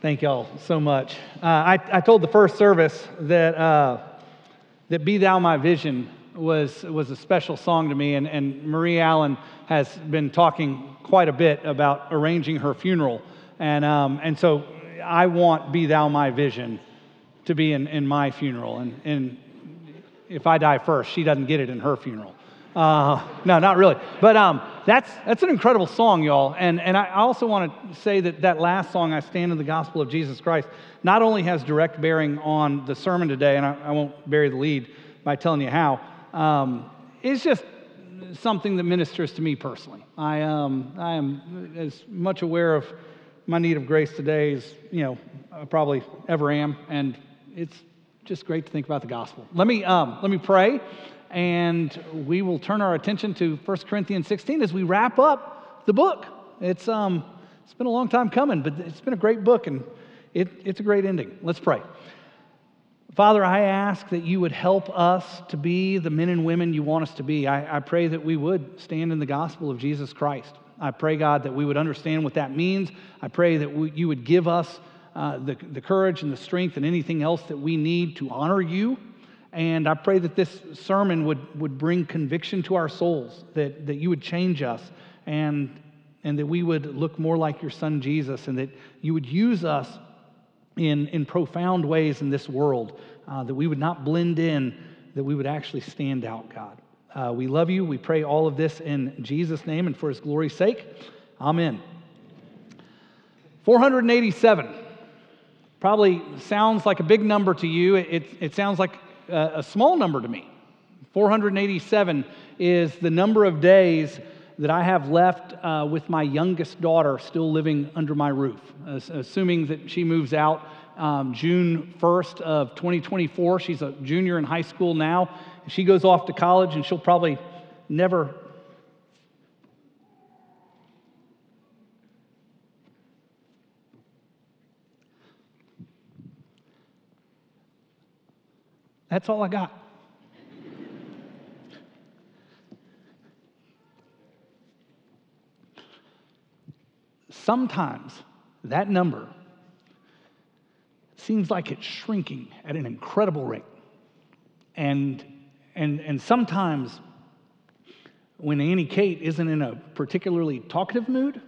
Thank y'all so much. Uh, I, I told the first service that, uh, that Be Thou My Vision was, was a special song to me, and, and Marie Allen has been talking quite a bit about arranging her funeral. And, um, and so I want Be Thou My Vision to be in, in my funeral. And, and if I die first, she doesn't get it in her funeral. Uh, no, not really. But um, that's, that's an incredible song, y'all. And, and I also want to say that that last song, I Stand in the Gospel of Jesus Christ, not only has direct bearing on the sermon today, and I, I won't bury the lead by telling you how, um, it's just something that ministers to me personally. I, um, I am as much aware of my need of grace today as, you know, I probably ever am. And it's just great to think about the gospel. Let me, um, let me pray and we will turn our attention to 1 Corinthians 16 as we wrap up the book. It's, um, it's been a long time coming, but it's been a great book and it, it's a great ending. Let's pray. Father, I ask that you would help us to be the men and women you want us to be. I, I pray that we would stand in the gospel of Jesus Christ. I pray, God, that we would understand what that means. I pray that we, you would give us uh, the, the courage and the strength and anything else that we need to honor you and I pray that this sermon would, would bring conviction to our souls, that, that you would change us, and, and that we would look more like your son Jesus, and that you would use us in, in profound ways in this world, uh, that we would not blend in, that we would actually stand out, God. Uh, we love you. We pray all of this in Jesus' name and for his glory's sake. Amen. 487 probably sounds like a big number to you. It, it sounds like a small number to me. 487 is the number of days that I have left uh, with my youngest daughter still living under my roof, assuming that she moves out um, June 1st of 2024. She's a junior in high school now. She goes off to college and she'll probably never That's all I got. Sometimes that number seems like it's shrinking at an incredible rate. And, and, and sometimes when Annie Kate isn't in a particularly talkative mood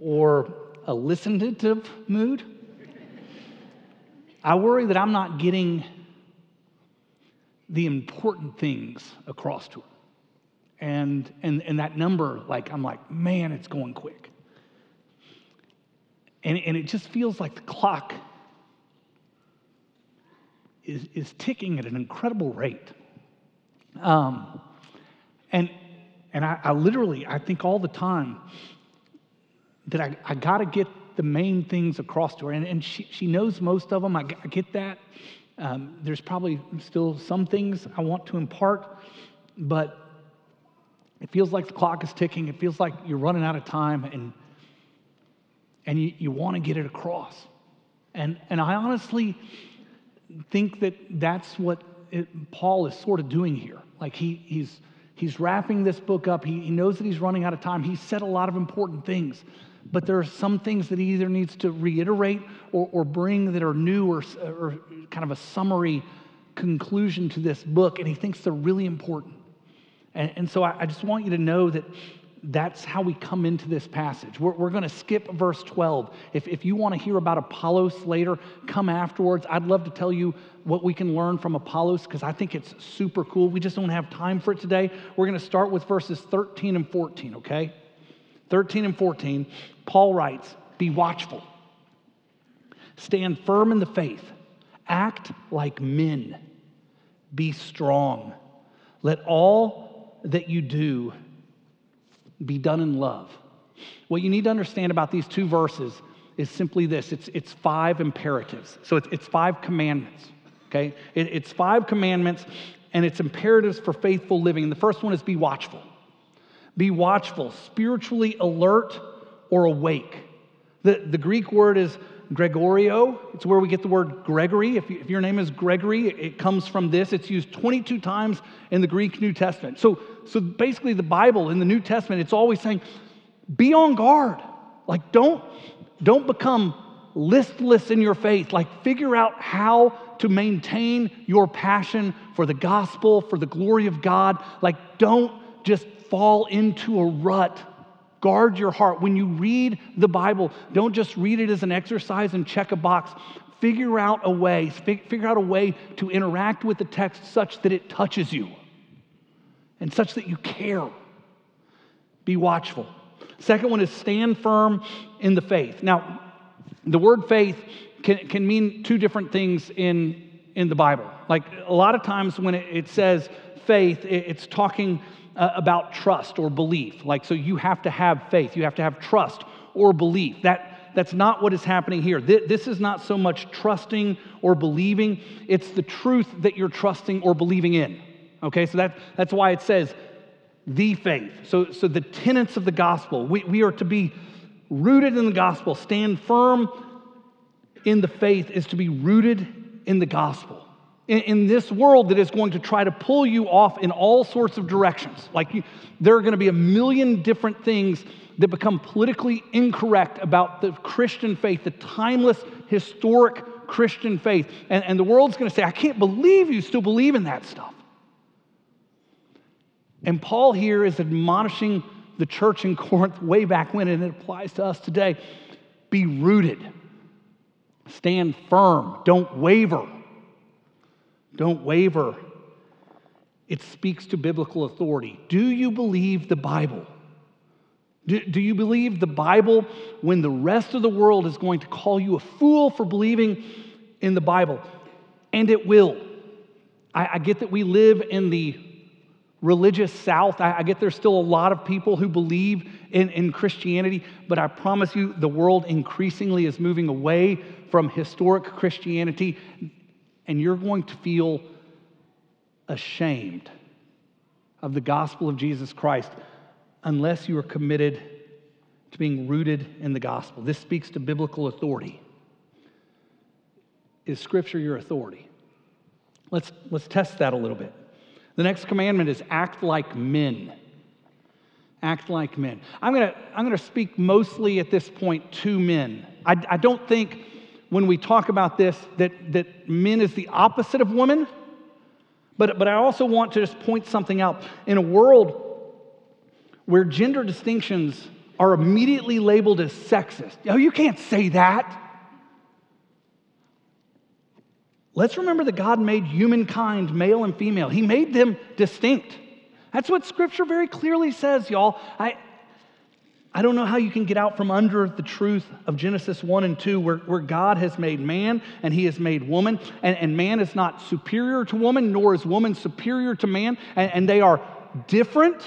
or a listenative mood, I worry that I'm not getting the important things across to her. And, and, and that number, like, I'm like, man, it's going quick. And, and it just feels like the clock is, is ticking at an incredible rate. Um, and and I, I, literally, I think all the time that I, I got to get the main things across to her. And, and she, she knows most of them. I, I get that. Um, there's probably still some things I want to impart, but it feels like the clock is ticking. It feels like you're running out of time and, and you, you want to get it across. And, and I honestly think that that's what it, Paul is sort of doing here. Like he, he's, he's wrapping this book up. He, he knows that he's running out of time. He said a lot of important things but there are some things that he either needs to reiterate or, or bring that are new or, or kind of a summary conclusion to this book, and he thinks they're really important. And, and so I, I, just want you to know that that's how we come into this passage. We're, we're going to skip verse 12. If, if you want to hear about Apollos later, come afterwards. I'd love to tell you what we can learn from Apollos because I think it's super cool. We just don't have time for it today. We're going to start with verses 13 and 14, okay? 13 and 14, Paul writes, Be watchful, stand firm in the faith, act like men, be strong. Let all that you do be done in love. What you need to understand about these two verses is simply this it's, it's five imperatives. So it's, it's five commandments, okay? It, it's five commandments and it's imperatives for faithful living. the first one is be watchful. Be watchful, spiritually alert or awake. The, the Greek word is Gregoreo. It's where we get the word Gregory. If, you, if your name is Gregory, it comes from this. It's used 22 times in the Greek New Testament. So, so basically, the Bible in the New Testament, it's always saying, be on guard. Like, don't, don't become listless in your faith. Like, figure out how to maintain your passion for the gospel, for the glory of God. Like, don't just fall into a rut. Guard your heart. When you read the Bible, don't just read it as an exercise and check a box. Figure out a way, figure out a way to interact with the text such that it touches you and such that you care. Be watchful. Second one is stand firm in the faith. Now, the word faith can, can mean two different things in, in the Bible. Like a lot of times when it, says faith, it, it's talking uh, about trust or belief. Like, so you have to have faith, you have to have trust or belief. That, that's not what is happening here. This is not so much trusting or believing, it's the truth that you're trusting or believing in. Okay, so that, that's why it says the faith. So, so the tenets of the gospel, we, we are to be rooted in the gospel, stand firm in the faith, is to be rooted in the gospel. In, in this world that is going to try to pull you off in all sorts of directions, like you, there are going to be a million different things that become politically incorrect about the Christian faith, the timeless, historic Christian faith. And, and the world's going to say, I can't believe you still believe in that stuff. And Paul here is admonishing the church in Corinth way back when, and it applies to us today. Be rooted, stand firm, don't waver. Don't waver. It speaks to biblical authority. Do you believe the Bible? Do, do, you believe the Bible when the rest of the world is going to call you a fool for believing in the Bible? And it will. I, I get that we live in the religious South. I, I, get there's still a lot of people who believe in, in Christianity, but I promise you the world increasingly is moving away from historic Christianity, and you're going to feel ashamed of the gospel of Jesus Christ unless you are committed to being rooted in the gospel. This speaks to biblical authority. Is Scripture your authority? Let's, let's test that a little bit. The next commandment is act like men. Act like men. I'm going to I'm to speak mostly at this point to men. I, I don't think when we talk about this that, that men is the opposite of women, but, but I also want to just point something out. In a world where gender distinctions are immediately labeled as sexist, oh, you can't say that. Let's remember that God made humankind male and female, He made them distinct. That's what Scripture very clearly says, y'all. I, I don't know how you can get out from under the truth of Genesis 1 and 2, where, where God has made man and he has made woman, and, and man is not superior to woman, nor is woman superior to man, and, and they are different.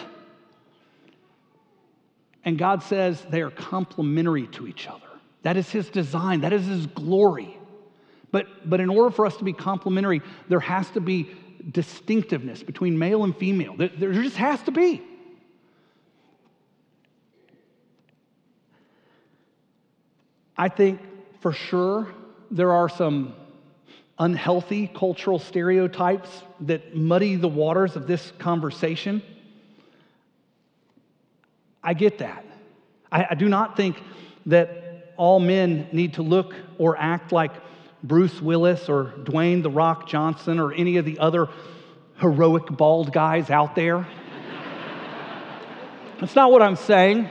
And God says they are complementary to each other. That is his design, that is his glory. But, but in order for us to be complementary, there has to be distinctiveness between male and female. There, there just has to be. I think for sure there are some unhealthy cultural stereotypes that muddy the waters of this conversation. I get that. I, I do not think that all men need to look or act like Bruce Willis or Dwayne The Rock Johnson or any of the other heroic bald guys out there. That's not what I'm saying.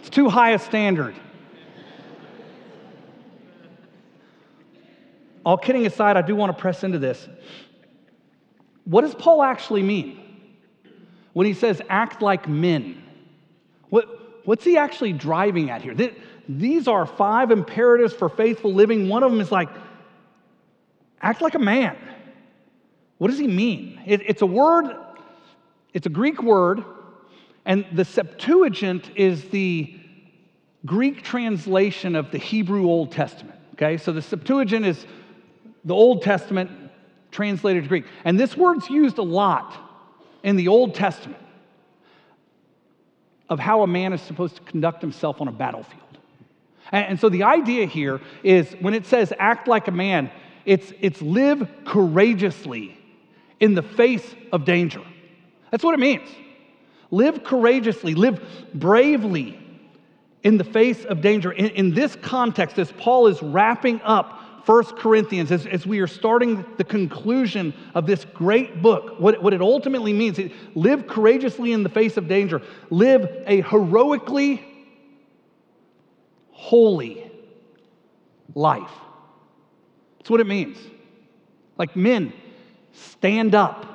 It's too high a standard. All kidding aside, I do want to press into this. What does Paul actually mean when he says act like men? What, what's he actually driving at here? These are five imperatives for faithful living. One of them is like, act like a man. What does he mean? It, it's a word, it's a Greek word, and the Septuagint is the Greek translation of the Hebrew Old Testament. Okay, so the Septuagint is the Old Testament translated to Greek. And this word's used a lot in the Old Testament of how a man is supposed to conduct himself on a battlefield. And, so the idea here is when it says act like a man, it's, it's live courageously in the face of danger. That's what it means. Live courageously, live bravely in the face of danger. In, in this context, as Paul is wrapping up 1 Corinthians, as, as we are starting the conclusion of this great book, what, what it ultimately means is live courageously in the face of danger, live a heroically holy life. That's what it means. Like men, stand up.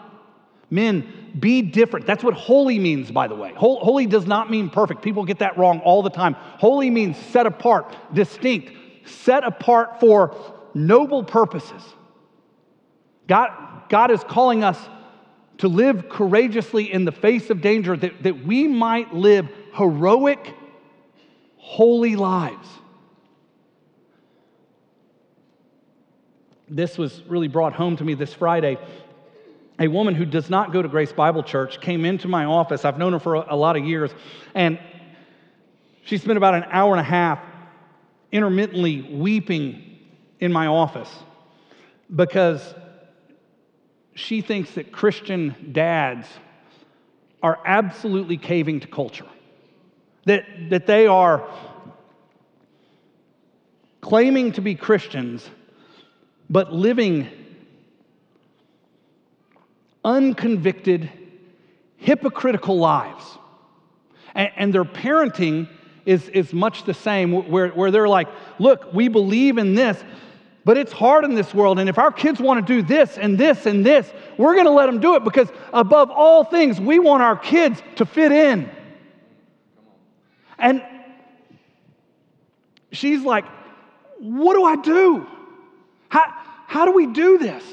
Men, be different. That's what holy means, by the way. Holy does not mean perfect. People get that wrong all the time. Holy means set apart, distinct, set apart for noble purposes. God, God is calling us to live courageously in the face of danger that, that we might live heroic, holy lives. This was really brought home to me this Friday. A woman who does not go to Grace Bible Church came into my office. I've known her for a, a lot of years, and she spent about an hour and a half intermittently weeping in my office because she thinks that Christian dads are absolutely caving to culture, that, that they are claiming to be Christians, but living unconvicted, hypocritical lives. And, and their parenting is, is much the same, where, where they're like, look, we believe in this, but it's hard in this world. And if our kids want to do this and this and this, we're going to let them do it because, above all things, we want our kids to fit in. And she's like, What do I do? How, how do we do this?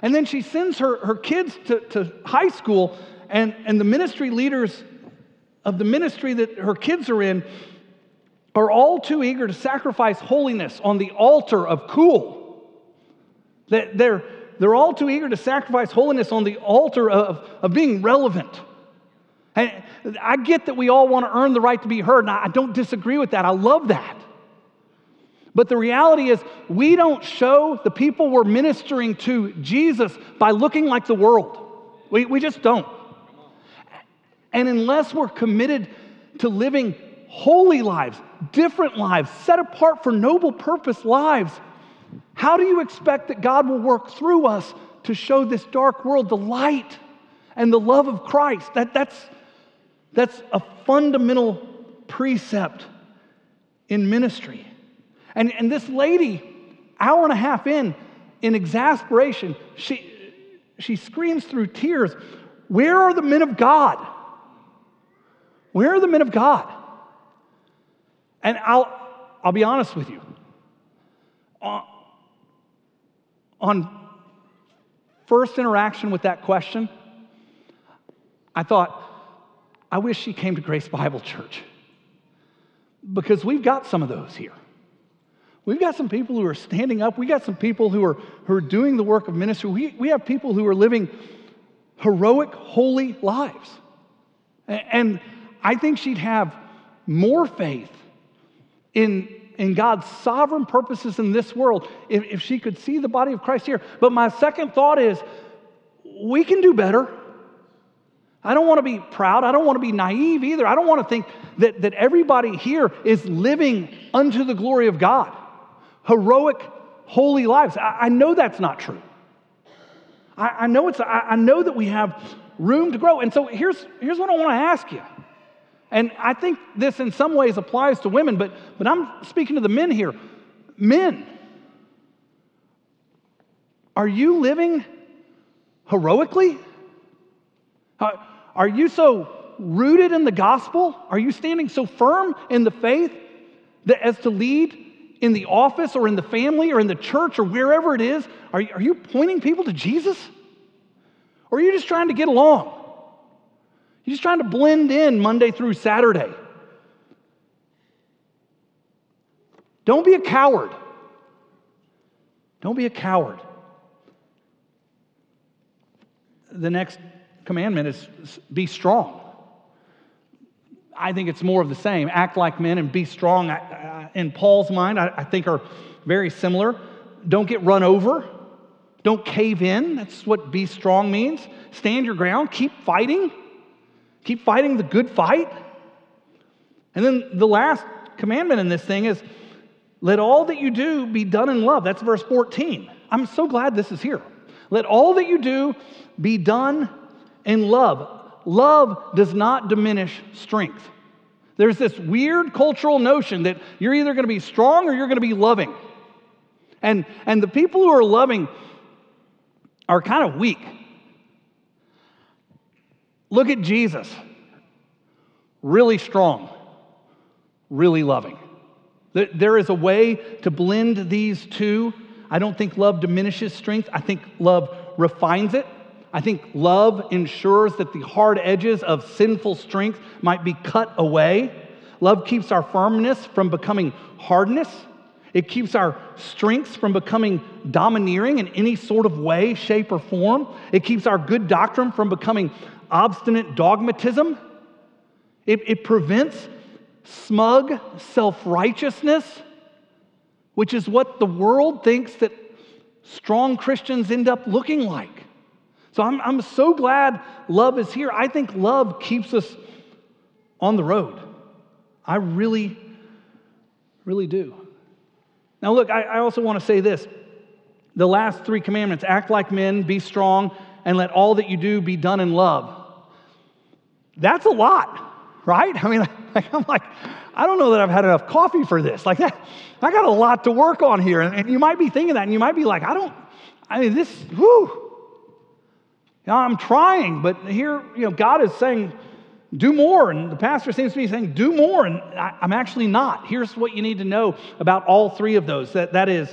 And then she sends her, her kids to, to high school, and, and the ministry leaders of the ministry that her kids are in are all too eager to sacrifice holiness on the altar of cool. That They're, they're all too eager to sacrifice holiness on the altar of, of being relevant. And I get that we all want to earn the right to be heard, and I don't disagree with that. I love that. But the reality is, we don't show the people we're ministering to Jesus by looking like the world. We, we just don't. And unless we're committed to living holy lives, different lives, set apart for noble purpose lives, how do you expect that God will work through us to show this dark world the light and the love of Christ? That, that's, that's a fundamental precept in ministry. And, and this lady, hour and a half in, in exasperation, she, she screams through tears, Where are the men of God? Where are the men of God? And I'll, I'll be honest with you. On, on first interaction with that question, I thought, I wish she came to Grace Bible Church because we've got some of those here. We've got some people who are standing up. We've got some people who are, who are doing the work of ministry. We, we have people who are living heroic, holy lives. And I think she'd have more faith in, in God's sovereign purposes in this world if, if she could see the body of Christ here. But my second thought is we can do better. I don't want to be proud. I don't want to be naive either. I don't want to think that, that everybody here is living unto the glory of God, heroic, holy lives. I, I know that's not true. I, I know it's, I, I know that we have room to grow. And so here's, here's what I want to ask you. And I think this in some ways applies to women, but, but I'm speaking to the men here. Men, are you living heroically? Uh, are you so rooted in the gospel? Are you standing so firm in the faith that as to lead in the office or in the family or in the church or wherever it is? Are, are you pointing people to Jesus? Or are you just trying to get along? Just trying to blend in Monday through Saturday. Don't be a coward. Don't be a coward. The next commandment is be strong. I think it's more of the same. Act like men and be strong. In Paul's mind, I think are very similar. Don't get run over. Don't cave in. That's what be strong means. Stand your ground. Keep fighting. Keep fighting the good fight. And then the last commandment in this thing is let all that you do be done in love. That's verse 14. I'm so glad this is here. Let all that you do be done in love. Love does not diminish strength. There's this weird cultural notion that you're either going to be strong or you're going to be loving. And, and the people who are loving are kind of weak. Look at Jesus. Really strong, really loving. There is a way to blend these two. I don't think love diminishes strength. I think love refines it. I think love ensures that the hard edges of sinful strength might be cut away. Love keeps our firmness from becoming hardness. It keeps our strengths from becoming domineering in any sort of way, shape, or form. It keeps our good doctrine from becoming obstinate dogmatism. It, it prevents smug self righteousness, which is what the world thinks that strong Christians end up looking like. So I'm, I'm so glad love is here. I think love keeps us on the road. I really, really do. Now, look, I, I also want to say this. The last three commandments act like men, be strong, and let all that you do be done in love. That's a lot, right? I mean, like, I'm like, I don't know that I've had enough coffee for this. Like, that, I got a lot to work on here. And, and you might be thinking that, and you might be like, I don't, I mean, this, whoo. Now, I'm trying, but here, you know, God is saying, do more. And the pastor seems to be saying, do more. And I, am actually not. Here's what you need to know about all three of those that, that is,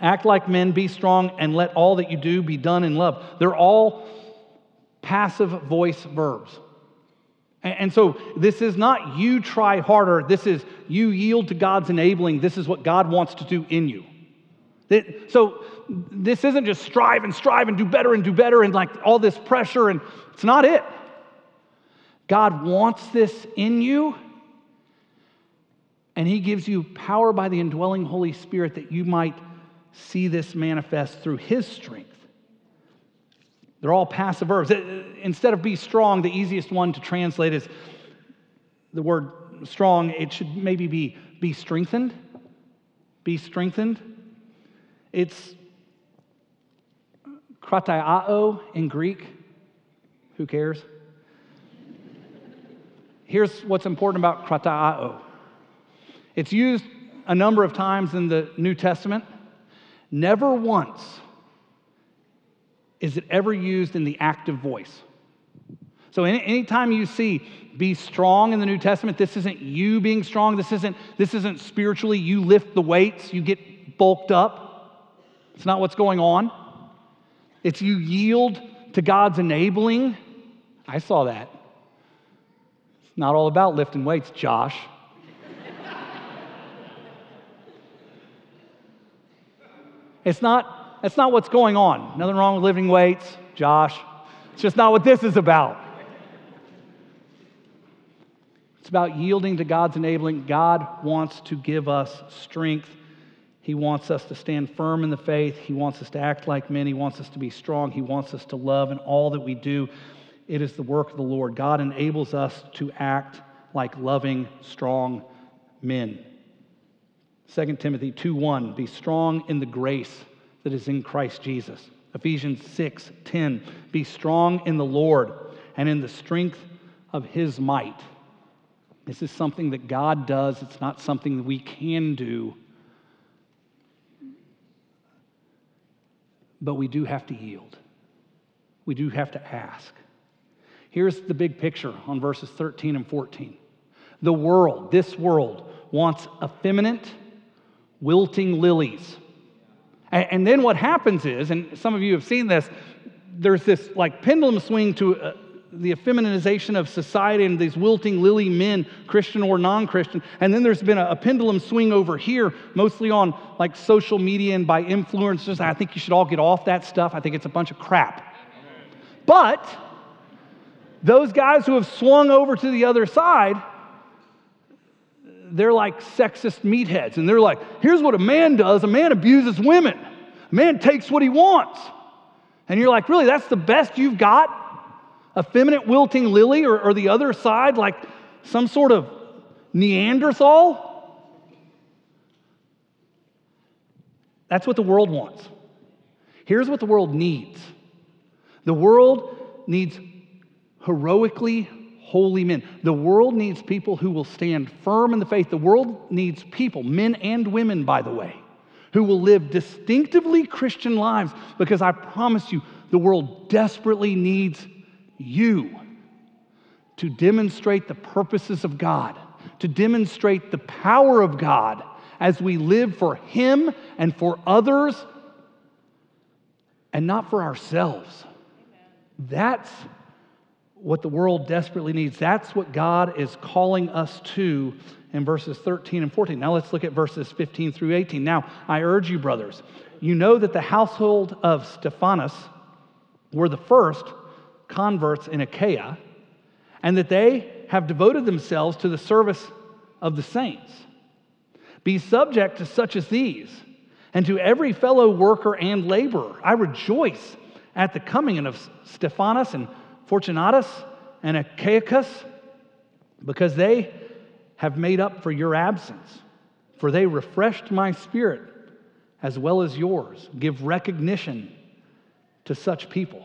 act like men, be strong, and let all that you do be done in love. They're all passive voice verbs. And, so this is not you try harder, this is you yield to God's enabling. This is what God wants to do in you. So this isn't just strive and strive and do better and do better and like all this pressure, and it's not it. God wants this in you, and He gives you power by the indwelling Holy Spirit that you might see this manifest through His strength. They're all passive verbs. Instead of be strong, the easiest one to translate is the word strong. It should maybe be be strengthened. Be strengthened. It's kratiao in Greek. Who cares? Here's what's important about kratiao. It's used a number of times in the New Testament. Never once is it ever used in the active voice. So anytime you see be strong in the New Testament, this isn't you being strong. This isn't, this isn't spiritually you lift the weights, you get bulked up. It's not what's going on. It's you yield to God's enabling. I saw that. It's not all about lifting weights, Josh. it's not that's not what's going on. Nothing wrong with lifting weights, Josh. It's just not what this is about. It's about yielding to God's enabling. God wants to give us strength. He wants us to stand firm in the faith. He wants us to act like men. He wants us to be strong. He wants us to love in all that we do. It is the work of the Lord. God enables us to act like loving, strong men. 2 Timothy 2 1 Be strong in the grace that is in Christ Jesus. Ephesians 6 10. Be strong in the Lord and in the strength of his might. This is something that God does, it's not something that we can do. But we do have to yield. We do have to ask. Here's the big picture on verses 13 and 14. The world, this world, wants effeminate, wilting lilies and, then what happens is, and some of you have seen this, there's this like pendulum swing to uh, the effeminization of society and these wilting lily men, Christian or non Christian. And then there's been a, a, pendulum swing over here, mostly on like social media and by influencers. I think you should all get off that stuff. I think it's a bunch of crap. But those guys who have swung over to the other side, they're like sexist meatheads. And they're like, here's what a man does a man abuses women, a man takes what he wants. And you're like, really, that's the best you've got? A feminine wilting lily or, or the other side, like some sort of Neanderthal? That's what the world wants. Here's what the world needs the world needs heroically holy men. The world needs people who will stand firm in the faith. The world needs people, men and women, by the way, who will live distinctively Christian lives because I promise you, the world desperately needs you to demonstrate the purposes of God, to demonstrate the power of God as we live for Him and for others and not for ourselves. That's what the world desperately needs. That's what God is calling us to in verses 13 and 14. Now let's look at verses 15 through 18. Now, I urge you, brothers, you know that the household of Stephanas were the first converts in Achaia, and that they have devoted themselves to the service of the saints. Be subject to such as these, and to every fellow worker and laborer. I rejoice at the coming of Stephanas and Fortunatus and Achaicus, because they have made up for your absence, for they refreshed my spirit as well as yours. Give recognition to such people.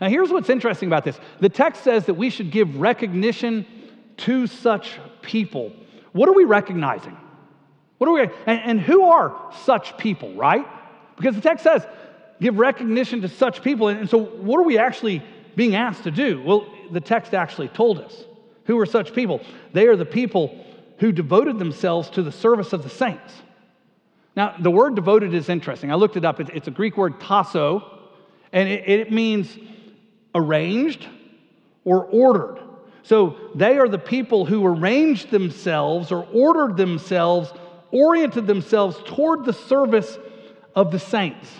Now, here's what's interesting about this the text says that we should give recognition to such people. What are we recognizing? What are we, and, and who are such people, right? Because the text says, give recognition to such people. And, and so, what are we actually being asked to do? Well, the text actually told us. Who are such people? They are the people who devoted themselves to the service of the saints. Now, the word devoted is interesting. I looked it up. It's a Greek word tasso, and it means arranged or ordered. So they are the people who arranged themselves or ordered themselves, oriented themselves toward the service of the saints.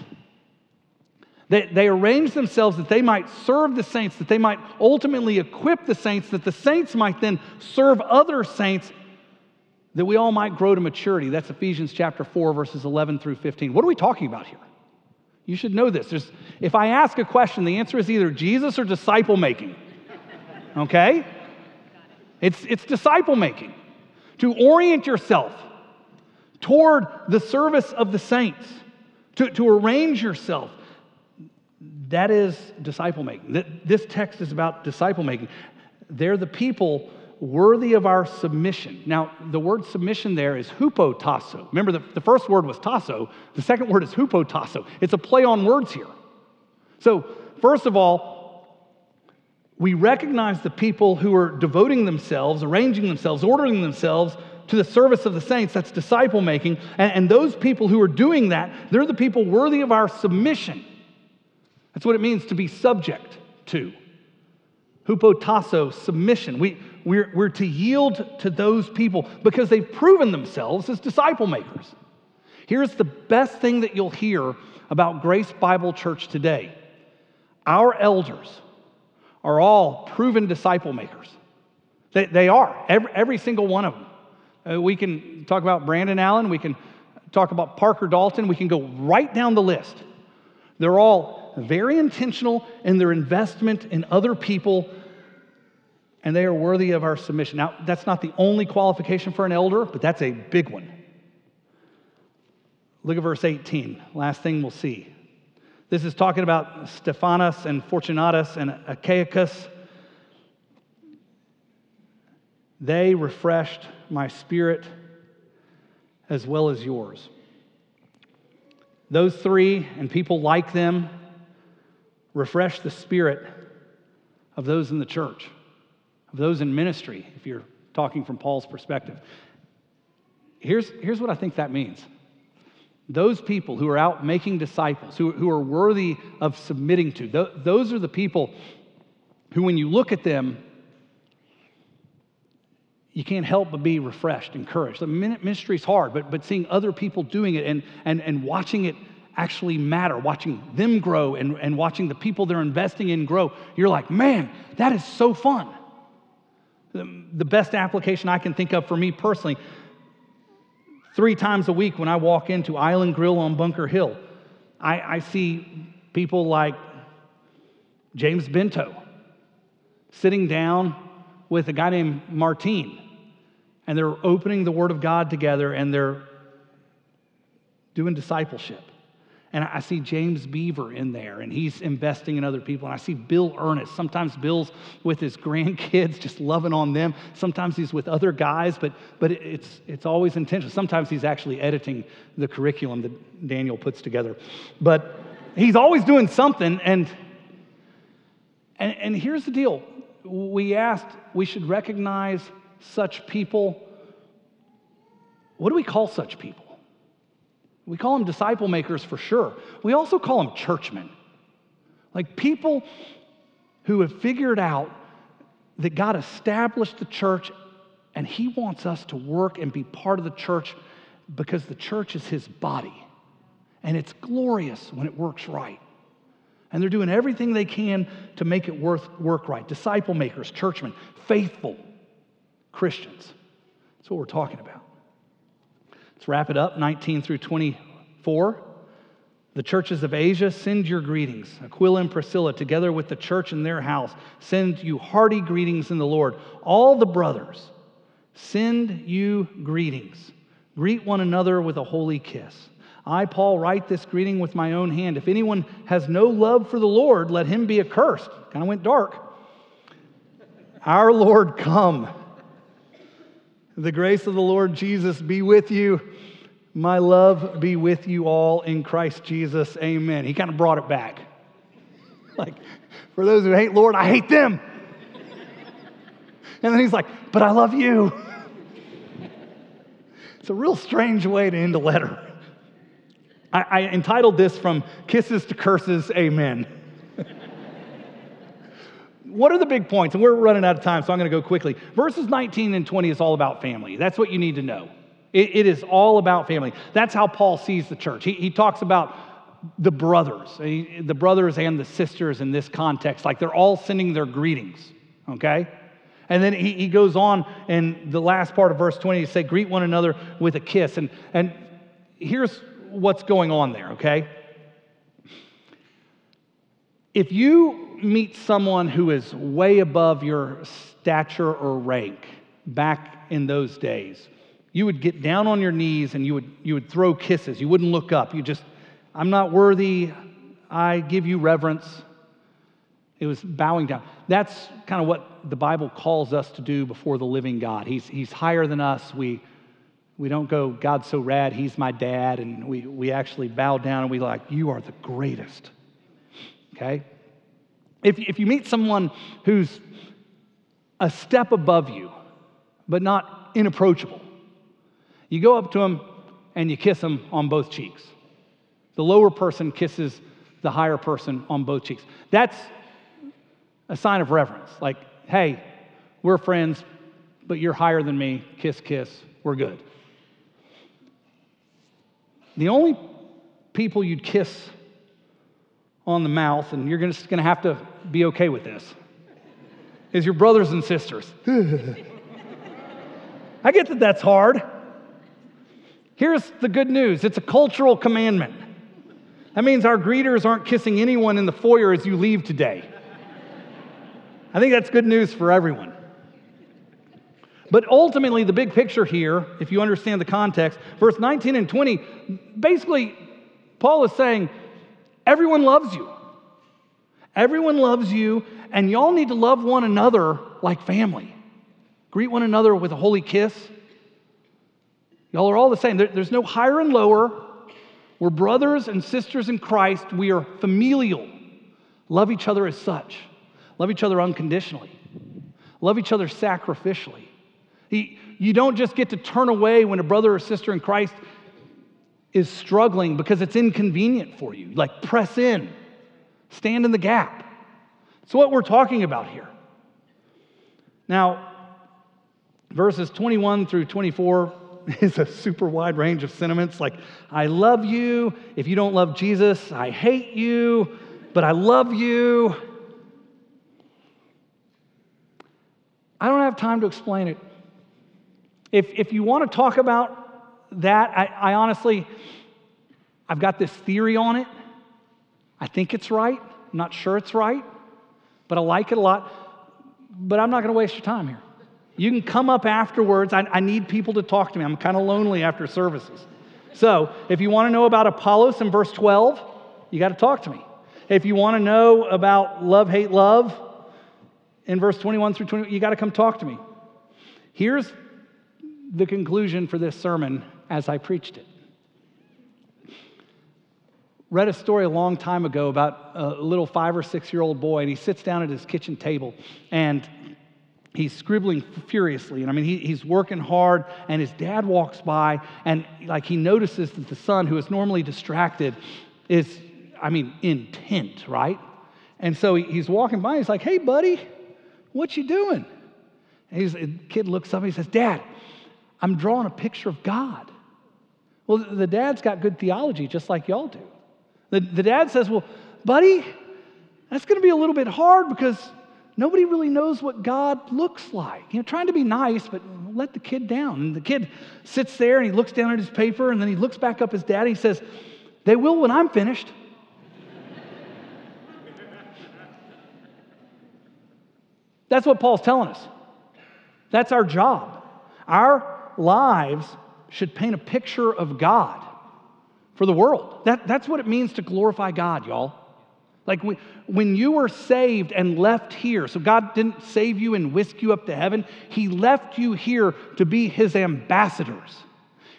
They, they arranged themselves that they might serve the saints, that they might ultimately equip the saints, that the saints might then serve other saints, that we all might grow to maturity. That's Ephesians chapter 4, verses 11 through 15. What are we talking about here? You should know this. There's, if I ask a question, the answer is either Jesus or disciple making. Okay? It's, it's disciple making. To orient yourself toward the service of the saints, to, to arrange yourself that is disciple making. This text is about disciple making. They're the people worthy of our submission. Now, the word submission there is hupotasso. Remember, the, the first word was tasso, the second word is hupotasso. It's a play on words here. So, first of all, we recognize the people who are devoting themselves, arranging themselves, ordering themselves to the service of the saints. That's disciple making. And, and those people who are doing that, they're the people worthy of our submission. That's what it means to be subject to. Hupotasso, submission. We, we're, we're to yield to those people because they've proven themselves as disciple makers. Here's the best thing that you'll hear about Grace Bible Church today our elders are all proven disciple makers. They, they are, every, every single one of them. Uh, we can talk about Brandon Allen, we can talk about Parker Dalton, we can go right down the list. They're all very intentional in their investment in other people, and they are worthy of our submission. Now, that's not the only qualification for an elder, but that's a big one. Look at verse 18, last thing we'll see. This is talking about Stephanas and Fortunatus and Achaicus. They refreshed my spirit as well as yours. Those three and people like them refresh the spirit of those in the church, of those in ministry, if you're talking from Paul's perspective. Here's, here's what I think that means those people who are out making disciples, who, who are worthy of submitting to, th- those are the people who, when you look at them, you can't help but be refreshed, encouraged. The ministry is hard, but, but seeing other people doing it and, and, and watching it actually matter, watching them grow and, and watching the people they're investing in grow, you're like, man, that is so fun. The best application I can think of for me personally, three times a week when I walk into Island Grill on Bunker Hill, I, I see people like James Bento sitting down with a guy named Martine. and they're opening the Word of God together and they're doing discipleship. And I see James Beaver in there, and he's investing in other people. And I see Bill Ernest. Sometimes Bill's with his grandkids, just loving on them. Sometimes he's with other guys, but, but it's, it's always intentional. Sometimes he's actually editing the curriculum that Daniel puts together. But he's always doing something. And, and, and here's the deal we asked, we should recognize such people. What do we call such people? We call them disciple makers for sure. We also call them churchmen. Like people who have figured out that God established the church and He wants us to work and be part of the church because the church is His body. And it's glorious when it works right. And they're doing everything they can to make it worth, work right. Disciple makers, churchmen, faithful Christians. That's what we're talking about. Let's wrap it up 19 through 24. The churches of Asia send your greetings. Aquila and Priscilla, together with the church in their house, send you hearty greetings in the Lord. All the brothers send you greetings. Greet one another with a holy kiss. I, Paul, write this greeting with my own hand. If anyone has no love for the Lord, let him be accursed. Kind of went dark. Our Lord, come. The grace of the Lord Jesus be with you. My love be with you all in Christ Jesus. Amen. He kind of brought it back. Like, for those who hate Lord, I hate them. And then he's like, but I love you. It's a real strange way to end a letter. I, I entitled this From Kisses to Curses, Amen what are the big points? And we're running out of time, so I'm going to go quickly. Verses 19 and 20 is all about family. That's what you need to know. it, it is all about family. That's how Paul sees the church. He, he talks about the brothers, eh, the brothers and the sisters in this context, like they're all sending their greetings, okay? And then he, he goes on in the last part of verse 20 to say, greet one another with a kiss. And, and here's what's going on there, okay? If you meet someone who is way above your stature or rank back in those days, you would get down on your knees and you would, you would throw kisses. You wouldn't look up. You just, I'm not worthy. I give you reverence. It was bowing down. That's kind of what the Bible calls us to do before the living God. He's, he's higher than us. We, we don't go, God's so rad, he's my dad. And we, we actually bow down and we like, you are the greatest. Okay? If, if you meet someone who's a step above you, but not inapproachable, you go up to them and you kiss them on both cheeks. The lower person kisses the higher person on both cheeks. That's a sign of reverence. Like, hey, we're friends, but you're higher than me. Kiss, kiss, we're good. The only people you'd kiss on the mouth, and you're just going to have to be okay with this, is your brothers and sisters. I get that that's hard. Here's the good news it's a cultural commandment. That means our greeters aren't kissing anyone in the foyer as you leave today. I think that's good news for everyone. But ultimately, the big picture here, if you understand the context, verse 19 and 20, basically, Paul is saying, Everyone loves you. Everyone loves you, and y'all need to love one another like family. Greet one another with a holy kiss. Y'all are all the same. There, there's no higher and lower. We're brothers and sisters in Christ. We are familial. Love each other as such. Love each other unconditionally. Love each other sacrificially. He, you don't just get to turn away when a brother or sister in Christ is struggling because it's inconvenient for you. Like, press in, stand in the gap. It's what we're talking about here. Now, verses 21 through 24 is a super wide range of sentiments like, I love you. If you don't love Jesus, I hate you, but I love you. I don't have time to explain it. If, if you want to talk about that, I, I honestly, I've got this theory on it. I think it's right. I'm not sure it's right, but I like it a lot. But I'm not going to waste your time here. You can come up afterwards. I, I need people to talk to me. I'm kind of lonely after services. So if you want to know about Apollos in verse 12, you got to talk to me. If you want to know about love, hate, love in verse 21 through 20, you got to come talk to me. Here's the conclusion for this sermon as I preached it. Read a story a long time ago about a little five or six year old boy, and he sits down at his kitchen table and he's scribbling furiously. And I mean, he, he's working hard, and his dad walks by, and like he notices that the son, who is normally distracted, is, I mean, intent, right? And so he, he's walking by, he's like, hey, buddy, what you doing? And he's, the kid looks up and he says, Dad, I'm drawing a picture of God. Well, the dad's got good theology, just like y'all do. The, the dad says, Well, buddy, that's going to be a little bit hard because nobody really knows what God looks like. You know, trying to be nice, but let the kid down. And the kid sits there and he looks down at his paper and then he looks back up at his dad and he says, They will when I'm finished. That's what Paul's telling us. That's our job. Our lives should paint a picture of God for the world. That, that's what it means to glorify God, y'all. Like when you were saved and left here, so God didn't save you and whisk you up to heaven, He left you here to be His ambassadors.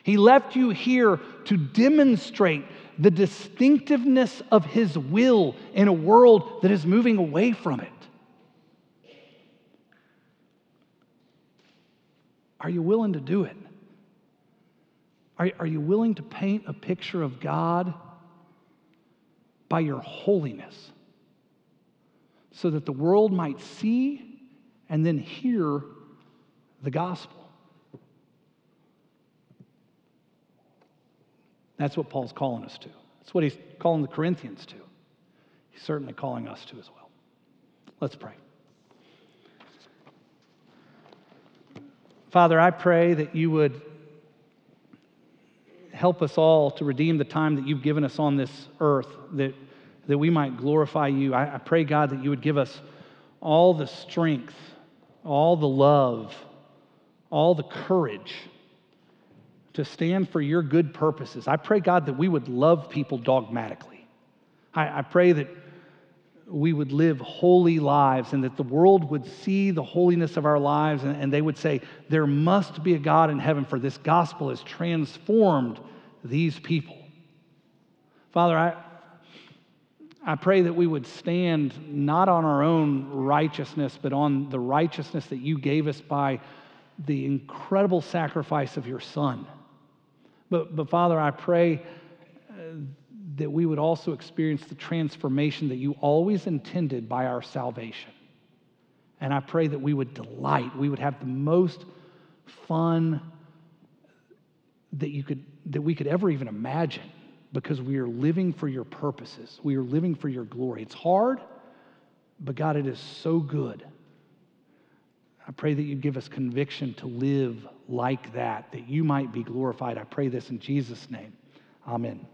He left you here to demonstrate the distinctiveness of His will in a world that is moving away from it. Are you willing to do it? Are, are you willing to paint a picture of God by your holiness so that the world might see and then hear the gospel? That's what Paul's calling us to. That's what he's calling the Corinthians to. He's certainly calling us to as well. Let's pray. Father, I pray that you would help us all to redeem the time that you've given us on this earth, that, that we might glorify you. I, I pray, God, that you would give us all the strength, all the love, all the courage to stand for your good purposes. I pray, God, that we would love people dogmatically. I, I pray that we would live holy lives and that the world would see the holiness of our lives and, and, they would say, There must be a God in heaven, for this gospel has transformed these people. Father, I, I pray that we would stand not on our own righteousness, but on the righteousness that you gave us by the incredible sacrifice of your Son. But, but Father, I pray uh, that we would also experience the transformation that you always intended by our salvation. And I pray that we would delight, we would have the most fun that you could that we could ever even imagine because we are living for your purposes. We are living for your glory. It's hard, but God, it is so good. I pray that you give us conviction to live like that, that you might be glorified. I pray this in Jesus' name. Amen.